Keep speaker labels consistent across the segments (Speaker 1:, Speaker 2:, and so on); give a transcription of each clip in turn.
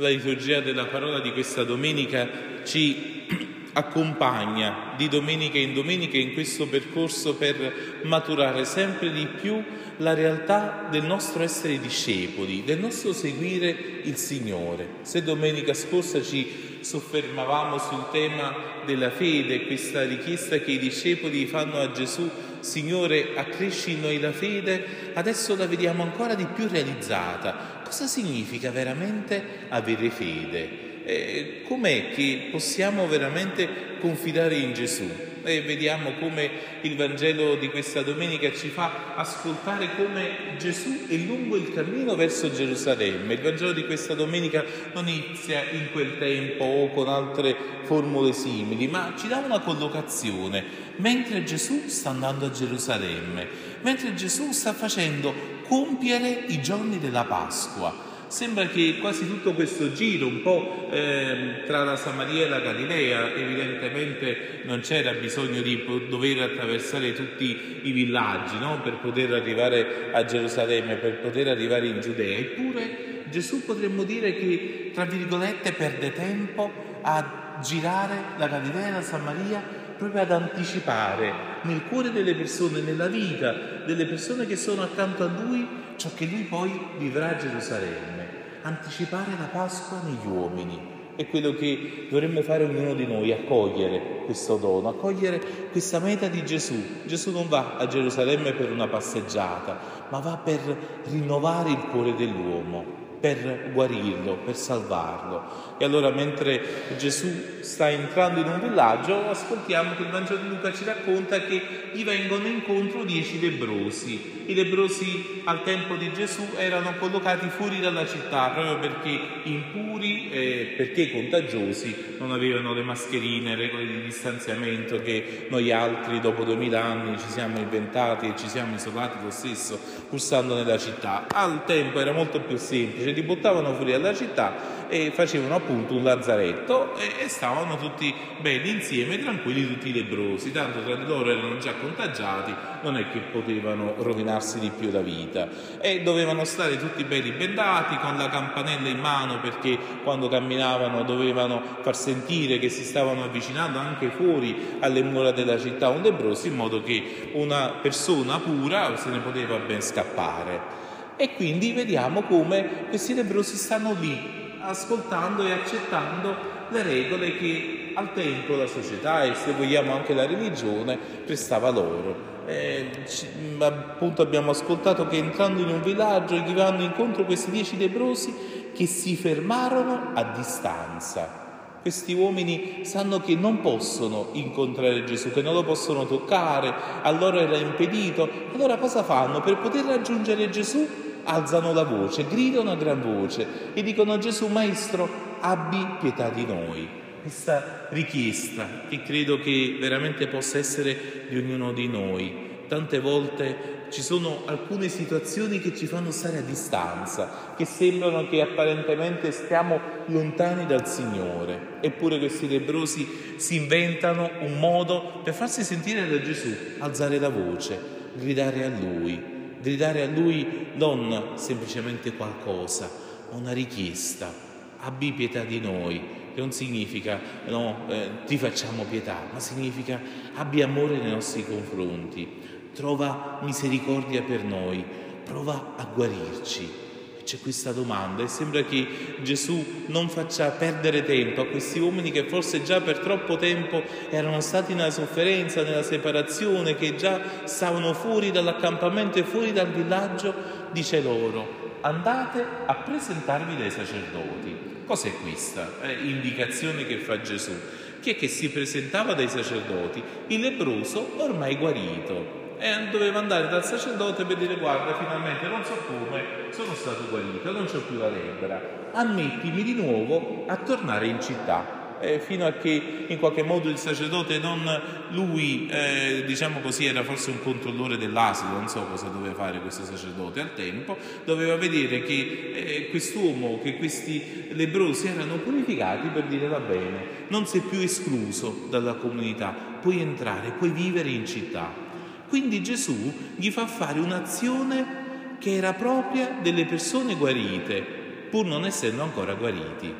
Speaker 1: La liturgia della parola di questa domenica ci accompagna di domenica in domenica in questo percorso per maturare sempre di più la realtà del nostro essere discepoli, del nostro seguire il Signore. Se domenica scorsa ci soffermavamo sul tema della fede, questa richiesta che i discepoli fanno a Gesù, Signore, accresci in noi la fede, adesso la vediamo ancora di più realizzata cosa significa veramente avere fede? Eh, com'è che possiamo veramente confidare in Gesù? E vediamo come il Vangelo di questa domenica ci fa ascoltare come Gesù è lungo il cammino verso Gerusalemme. Il Vangelo di questa domenica non inizia in quel tempo o con altre formule simili, ma ci dà una collocazione mentre Gesù sta andando a Gerusalemme, mentre Gesù sta facendo compiere i giorni della Pasqua. Sembra che quasi tutto questo giro, un po' eh, tra la Samaria e la Galilea, evidentemente non c'era bisogno di dover attraversare tutti i villaggi no? per poter arrivare a Gerusalemme, per poter arrivare in Giudea. Eppure Gesù potremmo dire che, tra virgolette, perde tempo a girare la Galilea e la Samaria proprio ad anticipare nel cuore delle persone, nella vita delle persone che sono accanto a lui, ciò che lui poi vivrà a Gerusalemme. Anticipare la Pasqua negli uomini. È quello che dovremmo fare ognuno di noi, accogliere questo dono, accogliere questa meta di Gesù. Gesù non va a Gerusalemme per una passeggiata, ma va per rinnovare il cuore dell'uomo per guarirlo, per salvarlo. E allora mentre Gesù sta entrando in un villaggio, ascoltiamo che il Vangelo di Luca ci racconta che gli vengono incontro dieci lebrosi. I lebrosi al tempo di Gesù erano collocati fuori dalla città proprio perché impuri e perché contagiosi non avevano le mascherine, regole di distanziamento che noi altri dopo duemila anni ci siamo inventati e ci siamo isolati lo stesso pur stando nella città. Al tempo era molto più semplice invece li buttavano fuori dalla città e facevano appunto un lazzaretto e, e stavano tutti belli insieme, tranquilli, tutti lebrosi, tanto tra di loro erano già contagiati, non è che potevano rovinarsi di più la vita e dovevano stare tutti belli bendati con la campanella in mano perché quando camminavano dovevano far sentire che si stavano avvicinando anche fuori alle mura della città un lebroso in modo che una persona pura se ne poteva ben scappare. E quindi vediamo come questi lebrosi stanno lì, ascoltando e accettando le regole che al tempo la società e se vogliamo anche la religione prestava loro. Eh, appunto abbiamo ascoltato che entrando in un villaggio gli vanno incontro questi dieci lebrosi che si fermarono a distanza. Questi uomini sanno che non possono incontrare Gesù, che non lo possono toccare, a loro era impedito. Allora cosa fanno? Per poter raggiungere Gesù alzano la voce, gridano a gran voce e dicono a Gesù, Maestro, abbi pietà di noi. Questa richiesta che credo che veramente possa essere di ognuno di noi. Tante volte ci sono alcune situazioni che ci fanno stare a distanza, che sembrano che apparentemente stiamo lontani dal Signore. Eppure questi lebrosi si inventano un modo per farsi sentire da Gesù, alzare la voce, gridare a Lui gridare a Lui non semplicemente qualcosa, ma una richiesta. Abbi pietà di noi, che non significa no, eh, ti facciamo pietà, ma significa abbi amore nei nostri confronti, trova misericordia per noi, prova a guarirci c'è questa domanda e sembra che Gesù non faccia perdere tempo a questi uomini che forse già per troppo tempo erano stati nella sofferenza, nella separazione, che già stavano fuori dall'accampamento e fuori dal villaggio, dice loro andate a presentarvi dai sacerdoti. Cos'è questa eh, indicazione che fa Gesù? Chi è che si presentava dai sacerdoti? Il lebroso ormai guarito, e doveva andare dal sacerdote per dire guarda finalmente non so come sono stato guarito, non c'ho più la lebbra, ammettimi di nuovo a tornare in città. Eh, fino a che in qualche modo il sacerdote, non lui, eh, diciamo così, era forse un controllore dell'asilo, non so cosa doveva fare questo sacerdote al tempo, doveva vedere che eh, quest'uomo, che questi lebrosi erano purificati per dire va bene, non sei più escluso dalla comunità, puoi entrare, puoi vivere in città. Quindi Gesù gli fa fare un'azione che era propria delle persone guarite. pur non essendo ancora guariti.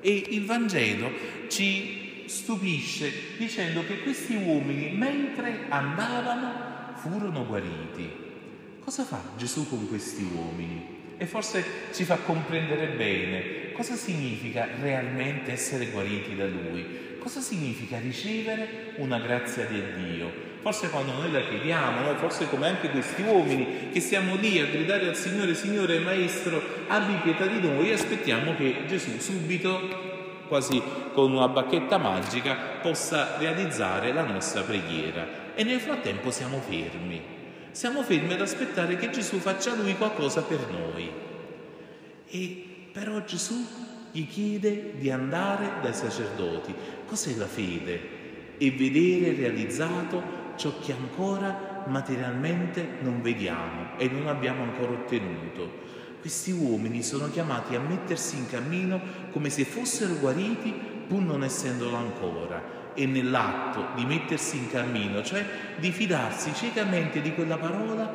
Speaker 1: E il Vangelo ci stupisce dicendo che questi uomini, mentre andavano, furono guariti. Cosa fa Gesù con questi uomini? E forse ci fa comprendere bene cosa significa realmente essere guariti da Lui, cosa significa ricevere una grazia di Dio. Forse quando noi la chiediamo, no? forse come anche questi uomini che siamo lì a gridare al Signore, Signore Maestro, abbi pietà di noi, aspettiamo che Gesù subito, quasi con una bacchetta magica, possa realizzare la nostra preghiera. E nel frattempo siamo fermi, siamo fermi ad aspettare che Gesù faccia Lui qualcosa per noi. E però Gesù gli chiede di andare dai sacerdoti. Cos'è la fede? E vedere realizzato ciò che ancora materialmente non vediamo e non abbiamo ancora ottenuto. Questi uomini sono chiamati a mettersi in cammino come se fossero guariti pur non essendolo ancora e nell'atto di mettersi in cammino, cioè di fidarsi ciecamente di quella parola,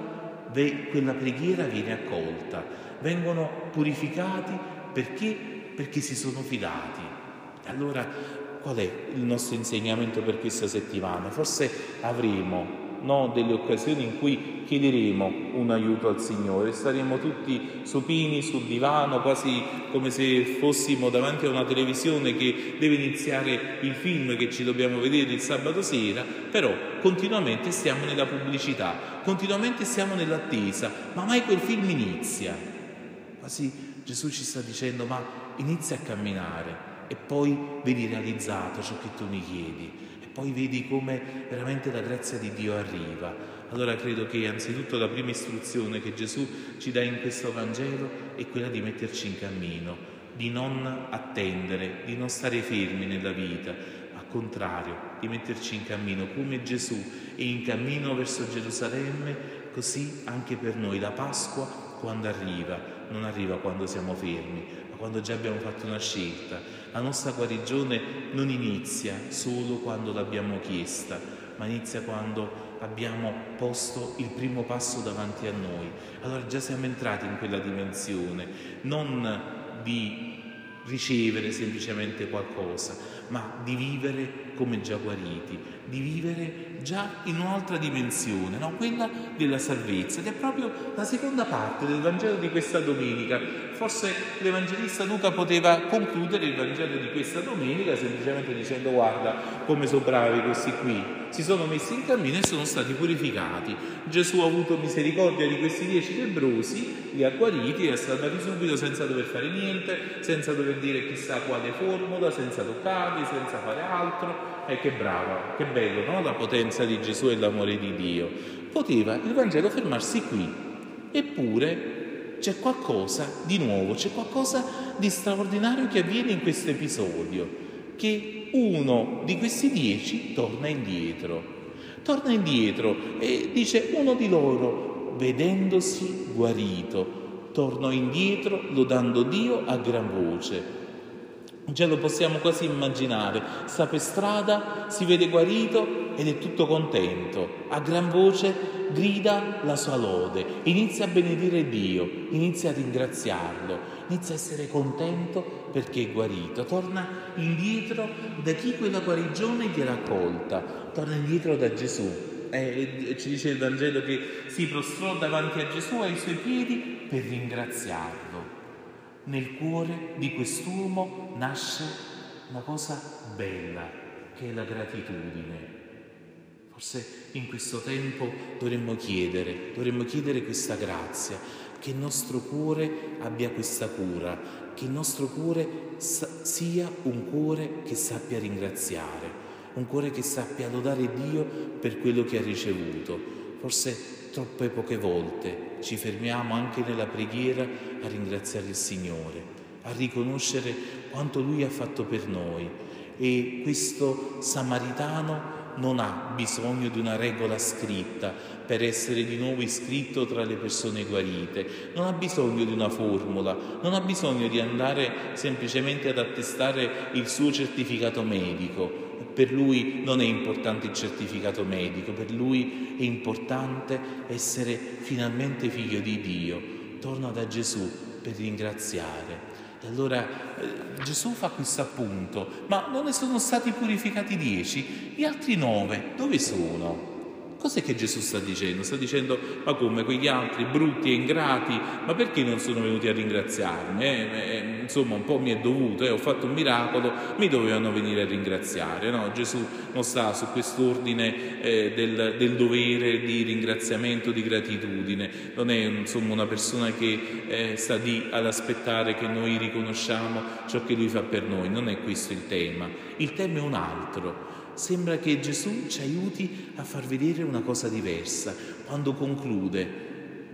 Speaker 1: quella preghiera viene accolta, vengono purificati perché? Perché si sono fidati. Allora qual è il nostro insegnamento per questa settimana? Forse avremo no, delle occasioni in cui chiederemo un aiuto al Signore, staremo tutti supini sul divano, quasi come se fossimo davanti a una televisione che deve iniziare il film che ci dobbiamo vedere il sabato sera, però continuamente stiamo nella pubblicità, continuamente stiamo nell'attesa, ma mai quel film inizia. Quasi Gesù ci sta dicendo, ma inizia a camminare e poi vedi realizzato ciò che tu mi chiedi e poi vedi come veramente la grazia di Dio arriva. Allora credo che anzitutto la prima istruzione che Gesù ci dà in questo Vangelo è quella di metterci in cammino, di non attendere, di non stare fermi nella vita, al contrario, di metterci in cammino come Gesù è in cammino verso Gerusalemme, così anche per noi la Pasqua quando arriva, non arriva quando siamo fermi, quando già abbiamo fatto una scelta, la nostra guarigione non inizia solo quando l'abbiamo chiesta, ma inizia quando abbiamo posto il primo passo davanti a noi. Allora già siamo entrati in quella dimensione, non di ricevere semplicemente qualcosa, ma di vivere come già guariti, di vivere già in un'altra dimensione, no? quella della salvezza, ed è proprio la seconda parte del Vangelo di questa domenica. Forse l'Evangelista Luca poteva concludere il Vangelo di questa domenica semplicemente dicendo guarda come sono bravi questi qui, si sono messi in cammino e sono stati purificati. Gesù ha avuto misericordia di questi dieci lebrosi, li ha guariti, li ha salvati subito senza dover fare niente, senza dover dire chissà quale formula, senza toccarli, senza fare altro. E che bravo, che bello, no? La potenza di Gesù e l'amore di Dio. Poteva il Vangelo fermarsi qui, eppure c'è qualcosa di nuovo, c'è qualcosa di straordinario che avviene in questo episodio, che uno di questi dieci torna indietro. Torna indietro e dice uno di loro, vedendosi guarito, tornò indietro lodando Dio a gran voce. Già lo possiamo quasi immaginare, sta per strada, si vede guarito ed è tutto contento, a gran voce grida la sua lode, inizia a benedire Dio, inizia a ringraziarlo, inizia a essere contento perché è guarito, torna indietro da chi quella guarigione gliela accolta, torna indietro da Gesù. Eh, ci dice il Vangelo che si prostrò davanti a Gesù ai suoi piedi per ringraziarlo. Nel cuore di quest'uomo nasce una cosa bella, che è la gratitudine. Forse in questo tempo dovremmo chiedere, dovremmo chiedere questa grazia, che il nostro cuore abbia questa cura, che il nostro cuore sia un cuore che sappia ringraziare, un cuore che sappia lodare Dio per quello che ha ricevuto. Forse troppe poche volte ci fermiamo anche nella preghiera a ringraziare il Signore, a riconoscere quanto Lui ha fatto per noi. E questo samaritano non ha bisogno di una regola scritta per essere di nuovo iscritto tra le persone guarite, non ha bisogno di una formula, non ha bisogno di andare semplicemente ad attestare il suo certificato medico, per lui non è importante il certificato medico, per lui è importante essere finalmente figlio di Dio. Torna da Gesù per ringraziare. E allora eh, Gesù fa questo appunto, ma non ne sono stati purificati dieci? Gli altri nove dove sono? Cos'è che Gesù sta dicendo? Sta dicendo, ma come quegli altri brutti e ingrati, ma perché non sono venuti a ringraziarmi? Eh, eh, insomma, un po' mi è dovuto, eh, ho fatto un miracolo, mi dovevano venire a ringraziare. No? Gesù non sta su quest'ordine eh, del, del, dovere di ringraziamento, di gratitudine, non è insomma, una persona che eh, sta lì ad aspettare che noi riconosciamo ciò che lui fa per noi, non è questo il tema. Il tema è un altro Sembra che Gesù ci aiuti a far vedere una cosa diversa. Quando conclude,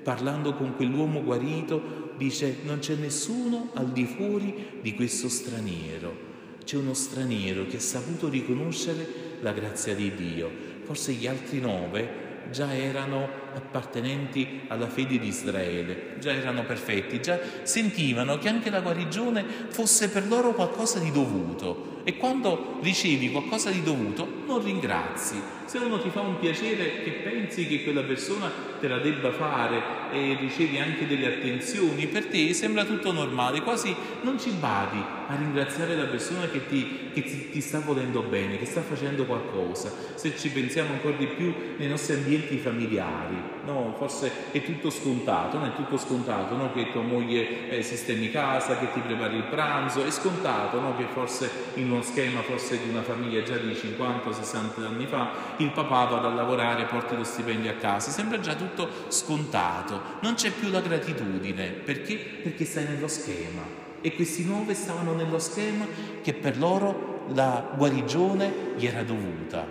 Speaker 1: parlando con quell'uomo guarito, dice non c'è nessuno al di fuori di questo straniero. C'è uno straniero che ha saputo riconoscere la grazia di Dio. Forse gli altri nove già erano appartenenti alla fede di Israele, già erano perfetti, già sentivano che anche la guarigione fosse per loro qualcosa di dovuto e quando ricevi qualcosa di dovuto non ringrazi. Se uno ti fa un piacere che pensi che quella persona te la debba fare e ricevi anche delle attenzioni, per te sembra tutto normale, quasi non ci badi a ringraziare la persona che ti, che ti, ti sta volendo bene, che sta facendo qualcosa. Se ci pensiamo ancora di più nei nostri ambienti familiari, no? forse è tutto scontato, non è tutto scontato no? che tua moglie eh, sistemi casa, che ti prepari il pranzo, è scontato no? che forse in uno schema forse di una famiglia già di 50-60 anni fa il papà vada a lavorare, porti lo stipendio a casa, sembra già tutto scontato, non c'è più la gratitudine, perché? Perché stai nello schema e questi nove stavano nello schema che per loro la guarigione gli era dovuta.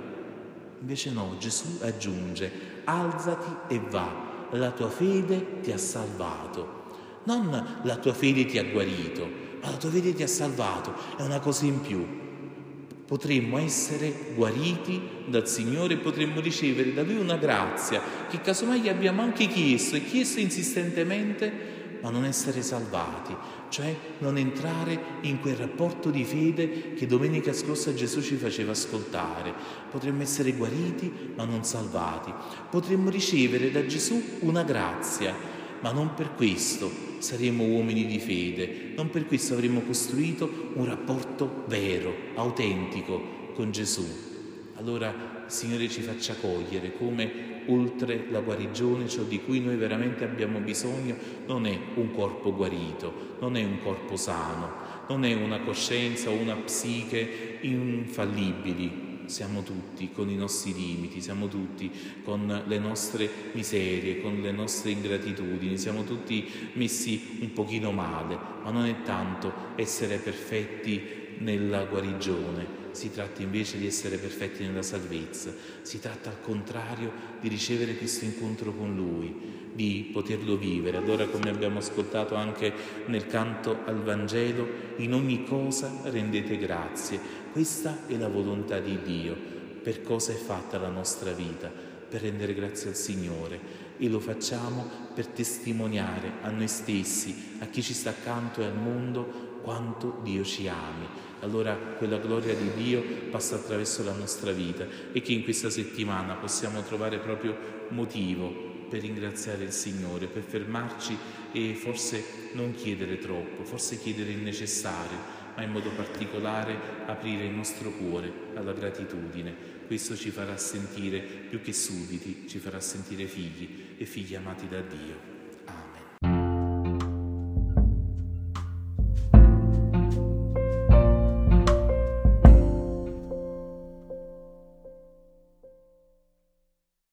Speaker 1: Invece no, Gesù aggiunge, alzati e va, la tua fede ti ha salvato. Non la tua fede ti ha guarito, ma la tua fede ti ha salvato, è una cosa in più potremmo essere guariti dal Signore, potremmo ricevere da Lui una grazia che casomai gli abbiamo anche chiesto e chiesto insistentemente, ma non essere salvati, cioè non entrare in quel rapporto di fede che domenica scorsa Gesù ci faceva ascoltare. Potremmo essere guariti, ma non salvati. Potremmo ricevere da Gesù una grazia, ma non per questo saremo uomini di fede, non per questo avremo costruito un rapporto vero, autentico con Gesù. Allora, Signore, ci faccia cogliere come oltre la guarigione, ciò di cui noi veramente abbiamo bisogno, non è un corpo guarito, non è un corpo sano, non è una coscienza o una psiche infallibili, siamo tutti con i nostri limiti, siamo tutti con le nostre miserie, con le nostre ingratitudini, siamo tutti messi un pochino male, ma non è tanto essere perfetti nella guarigione, si tratta invece di essere perfetti nella salvezza, si tratta al contrario di ricevere questo incontro con Lui, di poterlo vivere. Allora, come abbiamo ascoltato anche nel canto al Vangelo, in ogni cosa rendete grazie. Questa è la volontà di Dio. Per cosa è fatta la nostra vita? Per rendere grazie al Signore e lo facciamo per testimoniare a noi stessi, a chi ci sta accanto e al mondo quanto Dio ci ami. Allora quella gloria di Dio passa attraverso la nostra vita e che in questa settimana possiamo trovare proprio motivo per ringraziare il Signore, per fermarci e forse non chiedere troppo, forse chiedere il necessario, ma in modo particolare aprire il nostro cuore alla gratitudine. Questo ci farà sentire più che sudditi, ci farà sentire figli e figli amati da Dio.